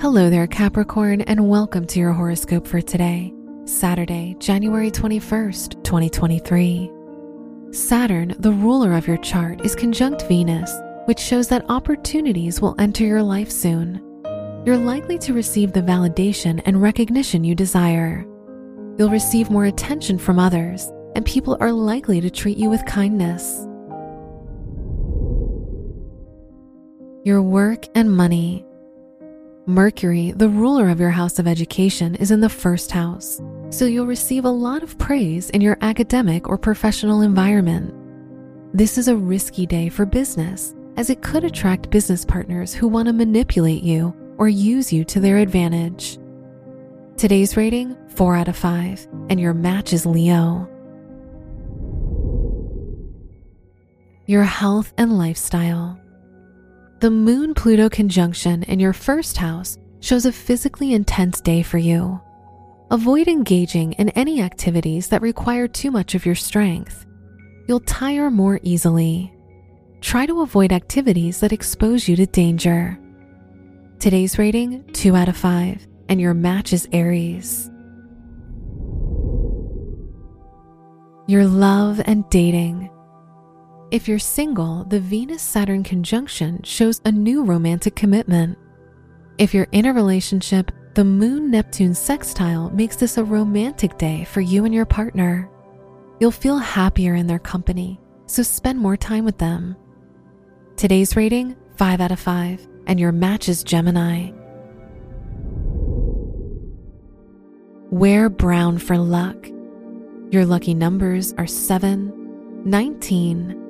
Hello there, Capricorn, and welcome to your horoscope for today, Saturday, January 21st, 2023. Saturn, the ruler of your chart, is conjunct Venus, which shows that opportunities will enter your life soon. You're likely to receive the validation and recognition you desire. You'll receive more attention from others, and people are likely to treat you with kindness. Your work and money. Mercury, the ruler of your house of education, is in the first house, so you'll receive a lot of praise in your academic or professional environment. This is a risky day for business, as it could attract business partners who want to manipulate you or use you to their advantage. Today's rating 4 out of 5, and your match is Leo. Your health and lifestyle. The Moon Pluto conjunction in your first house shows a physically intense day for you. Avoid engaging in any activities that require too much of your strength. You'll tire more easily. Try to avoid activities that expose you to danger. Today's rating 2 out of 5, and your match is Aries. Your love and dating. If you're single, the Venus Saturn conjunction shows a new romantic commitment. If you're in a relationship, the Moon Neptune sextile makes this a romantic day for you and your partner. You'll feel happier in their company, so spend more time with them. Today's rating 5 out of 5, and your match is Gemini. Wear brown for luck. Your lucky numbers are 7, 19,